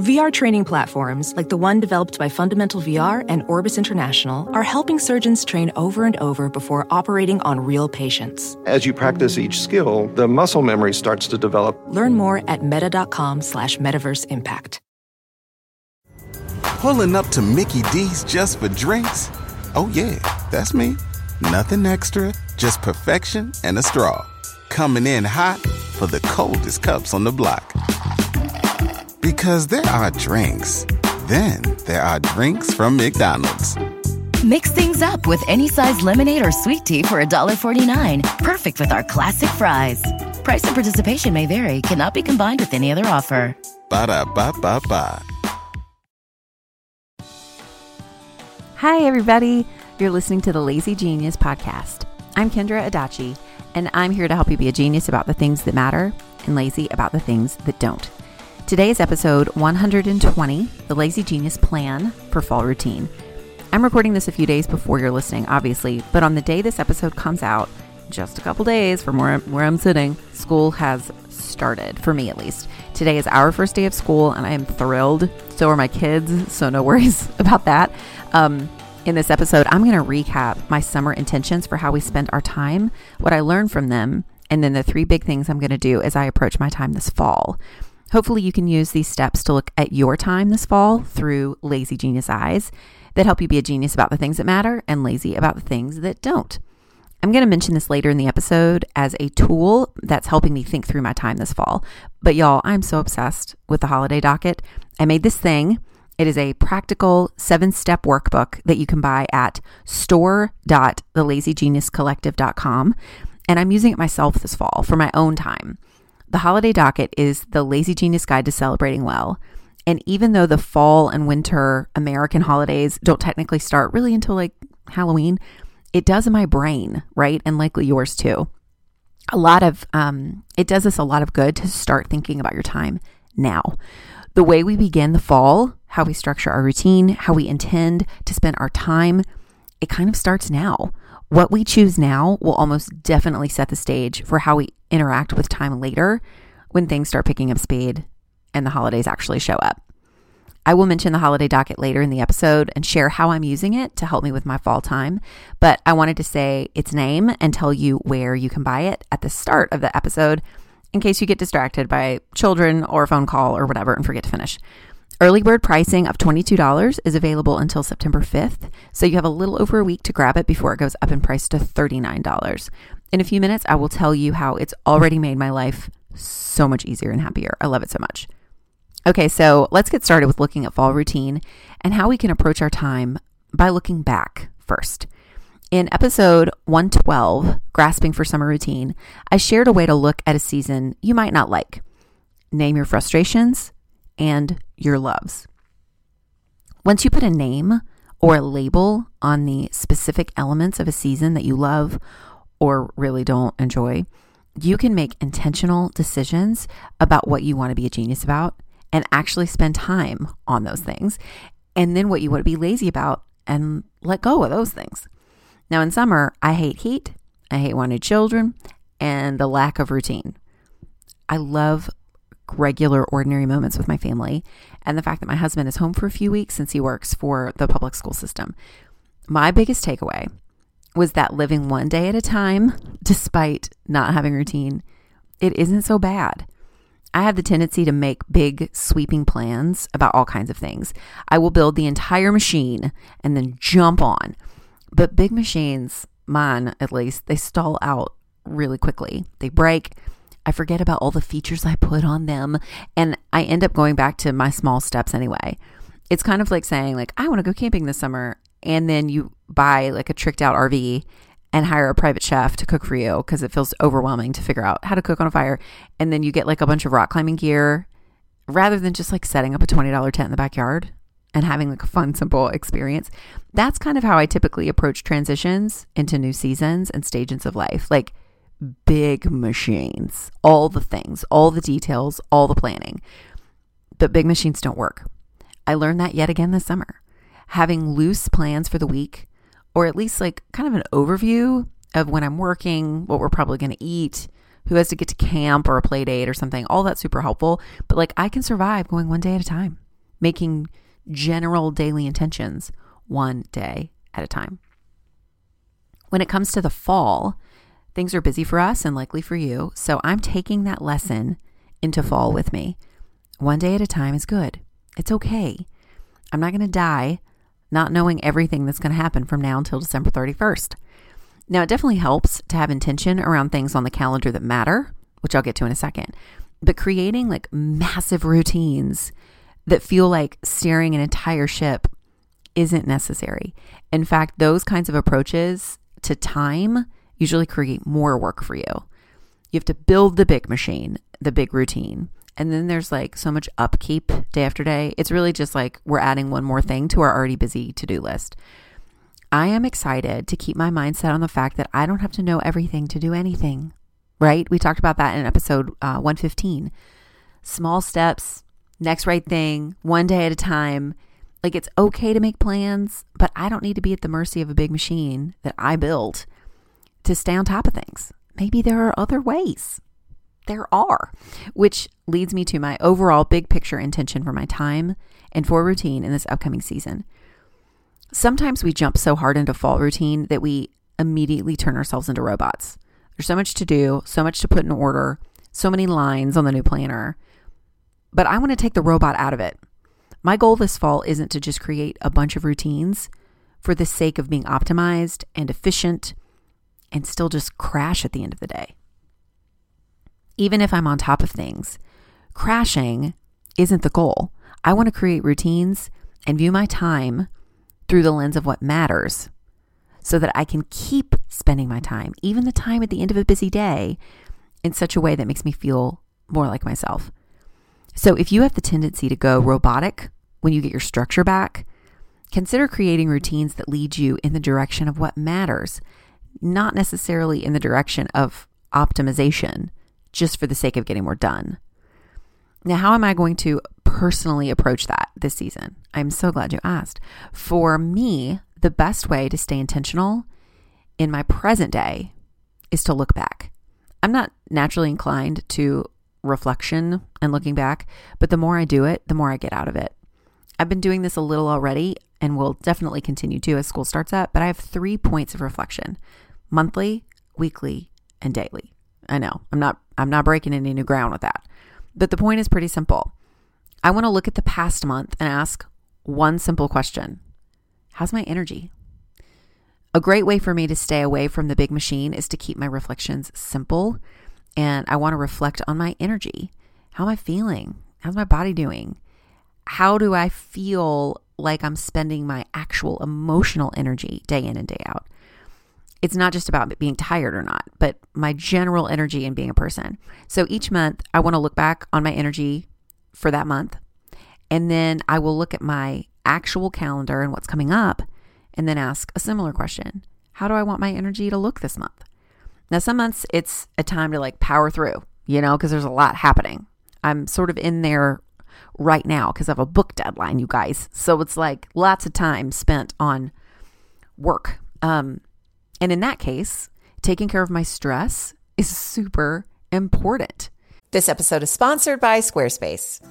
VR training platforms, like the one developed by Fundamental VR and Orbis International, are helping surgeons train over and over before operating on real patients. As you practice each skill, the muscle memory starts to develop. Learn more at meta.com slash metaverse impact. Pulling up to Mickey D's just for drinks? Oh, yeah, that's me. Nothing extra, just perfection and a straw. Coming in hot for the coldest cups on the block. Because there are drinks, then there are drinks from McDonald's. Mix things up with any size lemonade or sweet tea for $1.49. Perfect with our classic fries. Price and participation may vary, cannot be combined with any other offer. Ba da ba ba ba. Hi, everybody. You're listening to the Lazy Genius podcast. I'm Kendra Adachi, and I'm here to help you be a genius about the things that matter and lazy about the things that don't. Today is episode 120 The Lazy Genius Plan for Fall Routine. I'm recording this a few days before you're listening, obviously, but on the day this episode comes out, just a couple days from where, where I'm sitting, school has started, for me at least. Today is our first day of school, and I am thrilled. So are my kids, so no worries about that. Um, in this episode, I'm going to recap my summer intentions for how we spend our time, what I learned from them, and then the three big things I'm going to do as I approach my time this fall. Hopefully, you can use these steps to look at your time this fall through lazy genius eyes that help you be a genius about the things that matter and lazy about the things that don't. I'm going to mention this later in the episode as a tool that's helping me think through my time this fall. But y'all, I'm so obsessed with the holiday docket. I made this thing. It is a practical seven step workbook that you can buy at store.thelazygeniuscollective.com. And I'm using it myself this fall for my own time. The holiday docket is the Lazy Genius Guide to Celebrating Well. And even though the fall and winter American holidays don't technically start really until like Halloween, it does in my brain, right? And likely yours too. A lot of, um, it does us a lot of good to start thinking about your time now. The way we begin the fall, how we structure our routine, how we intend to spend our time, it kind of starts now. What we choose now will almost definitely set the stage for how we interact with time later when things start picking up speed and the holidays actually show up. I will mention the holiday docket later in the episode and share how I'm using it to help me with my fall time. But I wanted to say its name and tell you where you can buy it at the start of the episode in case you get distracted by children or a phone call or whatever and forget to finish. Early bird pricing of $22 is available until September 5th, so you have a little over a week to grab it before it goes up in price to $39. In a few minutes, I will tell you how it's already made my life so much easier and happier. I love it so much. Okay, so let's get started with looking at fall routine and how we can approach our time by looking back first. In episode 112, Grasping for Summer Routine, I shared a way to look at a season you might not like. Name your frustrations, and your loves. Once you put a name or a label on the specific elements of a season that you love or really don't enjoy, you can make intentional decisions about what you want to be a genius about and actually spend time on those things. And then what you want to be lazy about and let go of those things. Now, in summer, I hate heat, I hate wanted children, and the lack of routine. I love regular, ordinary moments with my family, and the fact that my husband is home for a few weeks since he works for the public school system. My biggest takeaway was that living one day at a time, despite not having routine, it isn't so bad. I have the tendency to make big, sweeping plans about all kinds of things. I will build the entire machine and then jump on. But big machines, mine at least, they stall out really quickly. They break, I forget about all the features I put on them. And I end up going back to my small steps anyway. It's kind of like saying, like, I want to go camping this summer. And then you buy like a tricked out RV and hire a private chef to cook for you because it feels overwhelming to figure out how to cook on a fire. And then you get like a bunch of rock climbing gear rather than just like setting up a $20 tent in the backyard and having like a fun, simple experience. That's kind of how I typically approach transitions into new seasons and stages of life. Like, big machines, all the things, all the details, all the planning. But big machines don't work. I learned that yet again this summer. Having loose plans for the week, or at least like kind of an overview of when I'm working, what we're probably going to eat, who has to get to camp or a play date or something, all that's super helpful. But like I can survive going one day at a time. making general daily intentions one day at a time. When it comes to the fall, things are busy for us and likely for you. So I'm taking that lesson into fall with me. One day at a time is good. It's okay. I'm not going to die not knowing everything that's going to happen from now until December 31st. Now, it definitely helps to have intention around things on the calendar that matter, which I'll get to in a second. But creating like massive routines that feel like steering an entire ship isn't necessary. In fact, those kinds of approaches to time usually create more work for you. You have to build the big machine, the big routine. And then there's like so much upkeep day after day. It's really just like we're adding one more thing to our already busy to do list. I am excited to keep my mindset on the fact that I don't have to know everything to do anything, right? We talked about that in episode uh, 115. Small steps, next right thing, one day at a time. Like it's okay to make plans, but I don't need to be at the mercy of a big machine that I built to stay on top of things. Maybe there are other ways. There are, which leads me to my overall big picture intention for my time and for routine in this upcoming season. Sometimes we jump so hard into fall routine that we immediately turn ourselves into robots. There's so much to do, so much to put in order, so many lines on the new planner. But I want to take the robot out of it. My goal this fall isn't to just create a bunch of routines for the sake of being optimized and efficient and still just crash at the end of the day. Even if I'm on top of things, crashing isn't the goal. I want to create routines and view my time through the lens of what matters so that I can keep spending my time, even the time at the end of a busy day, in such a way that makes me feel more like myself. So if you have the tendency to go robotic when you get your structure back, consider creating routines that lead you in the direction of what matters not necessarily in the direction of optimization just for the sake of getting more done. Now, how am I going to personally approach that this season? I'm so glad you asked. For me, the best way to stay intentional in my present day is to look back. I'm not naturally inclined to reflection and looking back, but the more I do it, the more I get out of it. I've been doing this a little already and will definitely continue to as school starts up, but I have three points of reflection monthly, weekly, and daily. I know I'm not I'm not breaking any new ground with that. But the point is pretty simple. I want to look at the past month and ask one simple question. How's my energy? A great way for me to stay away from the big machine is to keep my reflections simple. And I want to reflect on my energy. How am I feeling? How's my body doing? How do I feel like I'm spending my actual emotional energy day in and day out? it's not just about being tired or not, but my general energy and being a person. So each month, I want to look back on my energy for that month. And then I will look at my actual calendar and what's coming up and then ask a similar question How do I want my energy to look this month? Now, some months it's a time to like power through, you know, because there's a lot happening. I'm sort of in there right now because I have a book deadline, you guys. So it's like lots of time spent on work. Um, and in that case, taking care of my stress is super important. This episode is sponsored by Squarespace.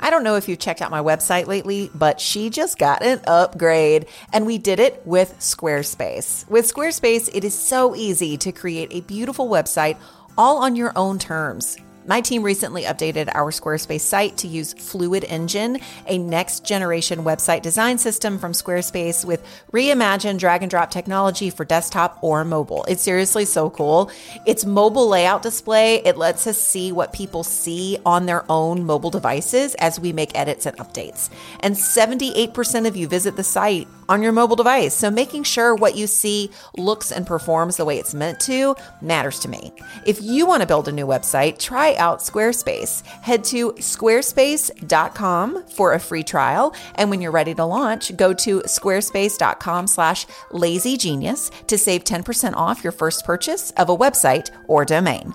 I don't know if you've checked out my website lately, but she just got an upgrade and we did it with Squarespace. With Squarespace, it is so easy to create a beautiful website all on your own terms. My team recently updated our Squarespace site to use Fluid Engine, a next generation website design system from Squarespace with reimagined drag and drop technology for desktop or mobile. It's seriously so cool. Its mobile layout display, it lets us see what people see on their own mobile devices as we make edits and updates. And 78% of you visit the site on your mobile device. So making sure what you see looks and performs the way it's meant to matters to me. If you want to build a new website, try out Squarespace. Head to squarespace.com for a free trial. And when you're ready to launch, go to squarespace.com slash lazygenius to save 10% off your first purchase of a website or domain.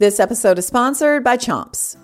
This episode is sponsored by Chomps.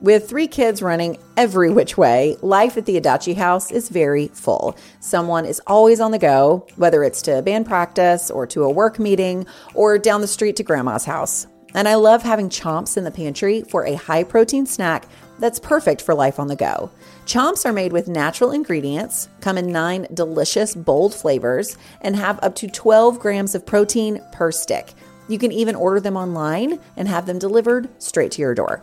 With three kids running every which way, life at the Adachi house is very full. Someone is always on the go, whether it's to band practice or to a work meeting or down the street to grandma's house. And I love having chomps in the pantry for a high protein snack that's perfect for life on the go. Chomps are made with natural ingredients, come in nine delicious, bold flavors, and have up to 12 grams of protein per stick. You can even order them online and have them delivered straight to your door.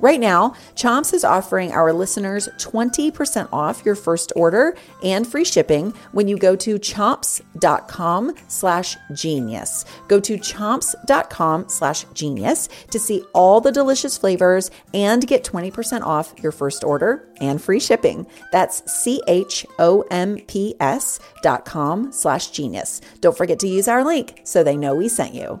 Right now, Chomps is offering our listeners 20% off your first order and free shipping when you go to chomps.com slash genius. Go to chomps.com slash genius to see all the delicious flavors and get 20% off your first order and free shipping. That's C-H-O-M-P-S dot com slash genius. Don't forget to use our link so they know we sent you.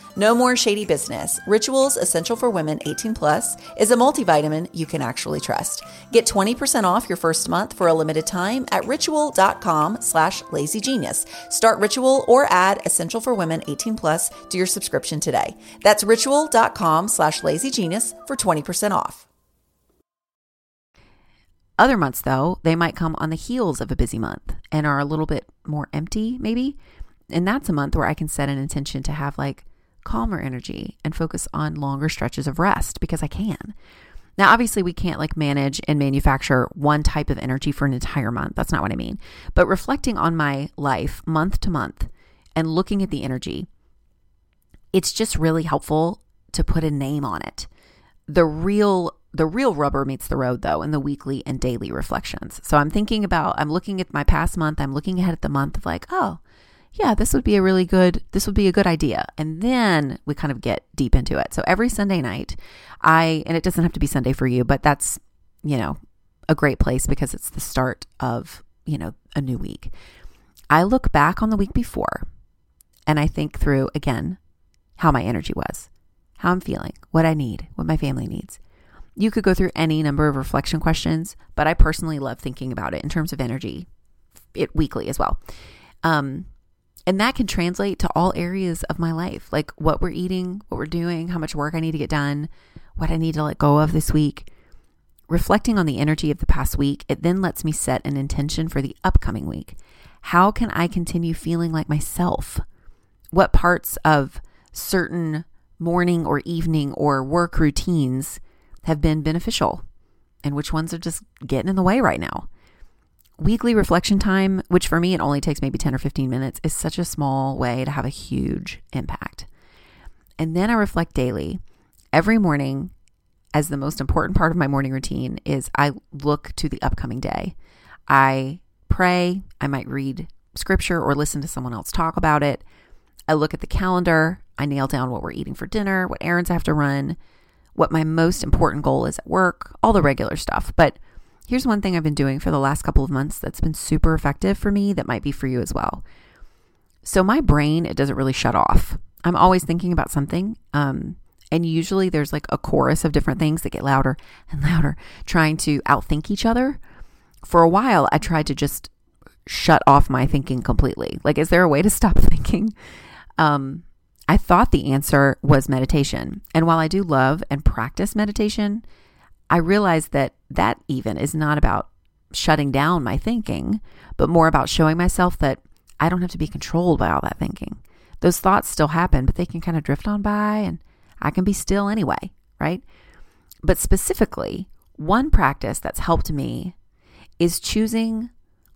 No more shady business. Rituals Essential for Women 18 Plus is a multivitamin you can actually trust. Get 20% off your first month for a limited time at ritual.com slash lazygenius. Start Ritual or add Essential for Women 18 Plus to your subscription today. That's ritual.com slash lazygenius for 20% off. Other months, though, they might come on the heels of a busy month and are a little bit more empty, maybe. And that's a month where I can set an intention to have like calmer energy and focus on longer stretches of rest because I can. Now, obviously, we can't like manage and manufacture one type of energy for an entire month. That's not what I mean. But reflecting on my life month to month and looking at the energy, it's just really helpful to put a name on it. The real the real rubber meets the road though in the weekly and daily reflections. So I'm thinking about I'm looking at my past month, I'm looking ahead at the month of like, oh, yeah, this would be a really good this would be a good idea. And then we kind of get deep into it. So every Sunday night, I and it doesn't have to be Sunday for you, but that's, you know, a great place because it's the start of, you know, a new week. I look back on the week before and I think through again how my energy was, how I'm feeling, what I need, what my family needs. You could go through any number of reflection questions, but I personally love thinking about it in terms of energy, it weekly as well. Um, and that can translate to all areas of my life, like what we're eating, what we're doing, how much work I need to get done, what I need to let go of this week. Reflecting on the energy of the past week, it then lets me set an intention for the upcoming week. How can I continue feeling like myself? What parts of certain morning or evening or work routines have been beneficial? And which ones are just getting in the way right now? Weekly reflection time, which for me it only takes maybe 10 or 15 minutes, is such a small way to have a huge impact. And then I reflect daily. Every morning, as the most important part of my morning routine, is I look to the upcoming day. I pray, I might read scripture or listen to someone else talk about it. I look at the calendar, I nail down what we're eating for dinner, what errands I have to run, what my most important goal is at work, all the regular stuff. But Here's one thing I've been doing for the last couple of months that's been super effective for me that might be for you as well. So, my brain, it doesn't really shut off. I'm always thinking about something. Um, and usually there's like a chorus of different things that get louder and louder, trying to outthink each other. For a while, I tried to just shut off my thinking completely. Like, is there a way to stop thinking? Um, I thought the answer was meditation. And while I do love and practice meditation, I realized that that even is not about shutting down my thinking, but more about showing myself that I don't have to be controlled by all that thinking. Those thoughts still happen, but they can kind of drift on by and I can be still anyway, right? But specifically, one practice that's helped me is choosing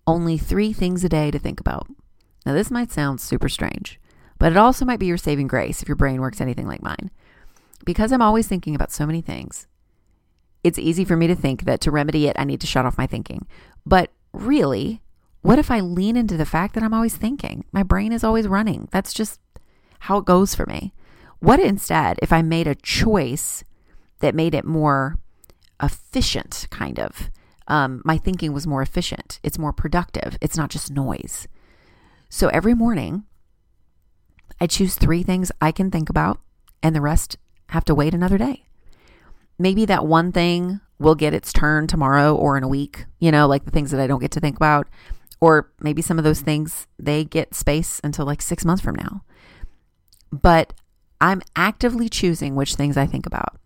only three things a day to think about. Now, this might sound super strange, but it also might be your saving grace if your brain works anything like mine. Because I'm always thinking about so many things, it's easy for me to think that to remedy it, I need to shut off my thinking. But really, what if I lean into the fact that I'm always thinking? My brain is always running. That's just how it goes for me. What instead if I made a choice that made it more efficient, kind of? Um, my thinking was more efficient. It's more productive. It's not just noise. So every morning, I choose three things I can think about, and the rest have to wait another day. Maybe that one thing will get its turn tomorrow or in a week, you know, like the things that I don't get to think about. Or maybe some of those things, they get space until like six months from now. But I'm actively choosing which things I think about.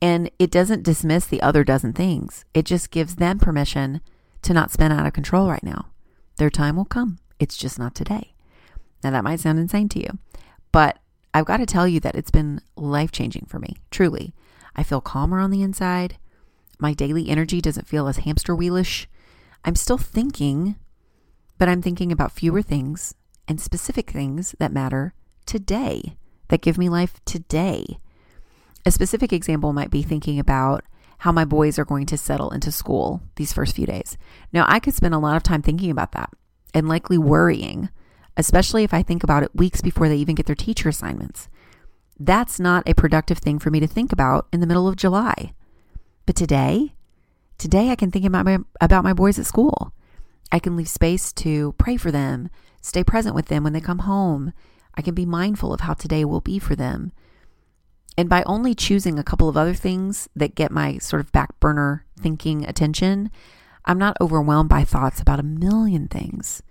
And it doesn't dismiss the other dozen things, it just gives them permission to not spin out of control right now. Their time will come. It's just not today. Now, that might sound insane to you, but I've got to tell you that it's been life changing for me, truly. I feel calmer on the inside. My daily energy doesn't feel as hamster wheelish. I'm still thinking, but I'm thinking about fewer things and specific things that matter today, that give me life today. A specific example might be thinking about how my boys are going to settle into school these first few days. Now, I could spend a lot of time thinking about that and likely worrying especially if I think about it weeks before they even get their teacher assignments. That's not a productive thing for me to think about in the middle of July. But today, today I can think about my, about my boys at school. I can leave space to pray for them, stay present with them when they come home. I can be mindful of how today will be for them. And by only choosing a couple of other things that get my sort of back burner thinking attention, I'm not overwhelmed by thoughts about a million things.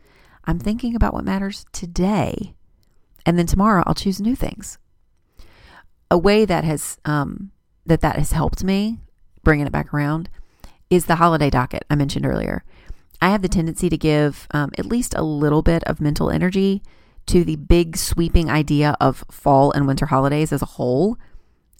I'm thinking about what matters today. And then tomorrow I'll choose new things. A way that has um, that that has helped me bringing it back around is the holiday docket I mentioned earlier. I have the tendency to give um, at least a little bit of mental energy to the big sweeping idea of fall and winter holidays as a whole,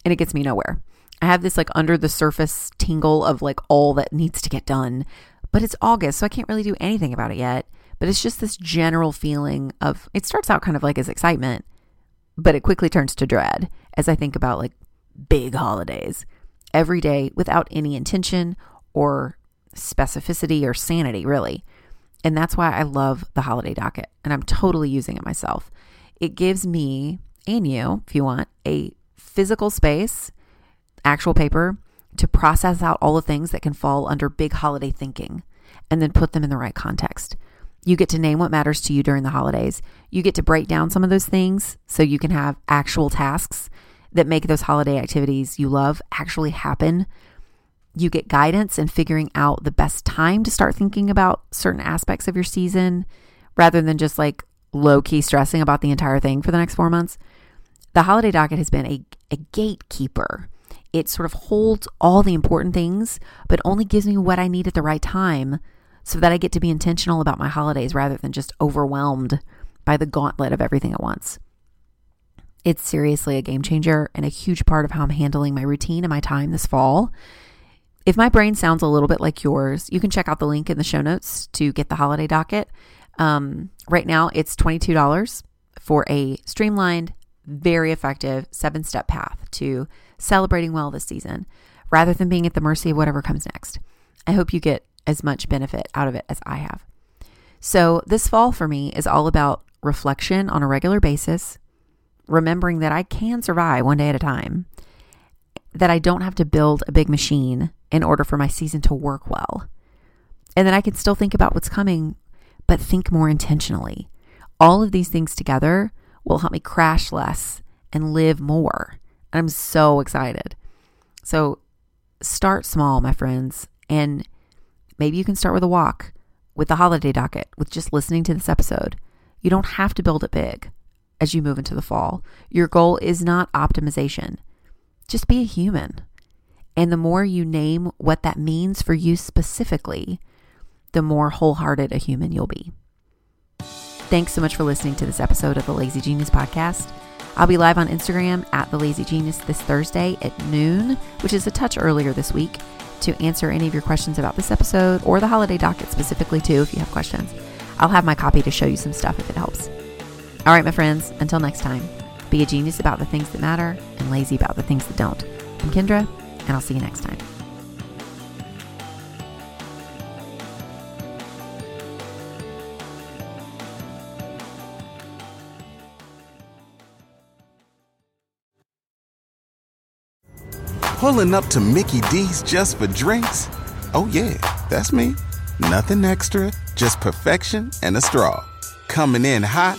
and it gets me nowhere. I have this like under the surface tingle of like all that needs to get done, but it's August, so I can't really do anything about it yet. But it's just this general feeling of it starts out kind of like as excitement, but it quickly turns to dread as I think about like big holidays every day without any intention or specificity or sanity, really. And that's why I love the holiday docket and I'm totally using it myself. It gives me and you, if you want, a physical space, actual paper to process out all the things that can fall under big holiday thinking and then put them in the right context. You get to name what matters to you during the holidays. You get to break down some of those things so you can have actual tasks that make those holiday activities you love actually happen. You get guidance in figuring out the best time to start thinking about certain aspects of your season rather than just like low key stressing about the entire thing for the next four months. The holiday docket has been a, a gatekeeper. It sort of holds all the important things, but only gives me what I need at the right time so that I get to be intentional about my holidays rather than just overwhelmed by the gauntlet of everything at once. It's seriously a game changer and a huge part of how I'm handling my routine and my time this fall. If my brain sounds a little bit like yours, you can check out the link in the show notes to get the holiday docket. Um, right now, it's $22 for a streamlined, very effective seven step path to celebrating well this season rather than being at the mercy of whatever comes next. I hope you get as much benefit out of it as I have. So, this fall for me is all about reflection on a regular basis, remembering that I can survive one day at a time, that I don't have to build a big machine in order for my season to work well. And then I can still think about what's coming, but think more intentionally. All of these things together will help me crash less and live more. I'm so excited. So start small, my friends, and maybe you can start with a walk, with the holiday docket, with just listening to this episode. You don't have to build it big as you move into the fall. Your goal is not optimization. Just be a human. And the more you name what that means for you specifically, the more wholehearted a human you'll be. Thanks so much for listening to this episode of the Lazy Genius Podcast. I'll be live on Instagram at The Lazy Genius this Thursday at noon, which is a touch earlier this week, to answer any of your questions about this episode or the holiday docket specifically, too, if you have questions. I'll have my copy to show you some stuff if it helps. All right, my friends, until next time, be a genius about the things that matter and lazy about the things that don't. I'm Kendra, and I'll see you next time. Pulling up to Mickey D's just for drinks? Oh, yeah, that's me. Nothing extra, just perfection and a straw. Coming in hot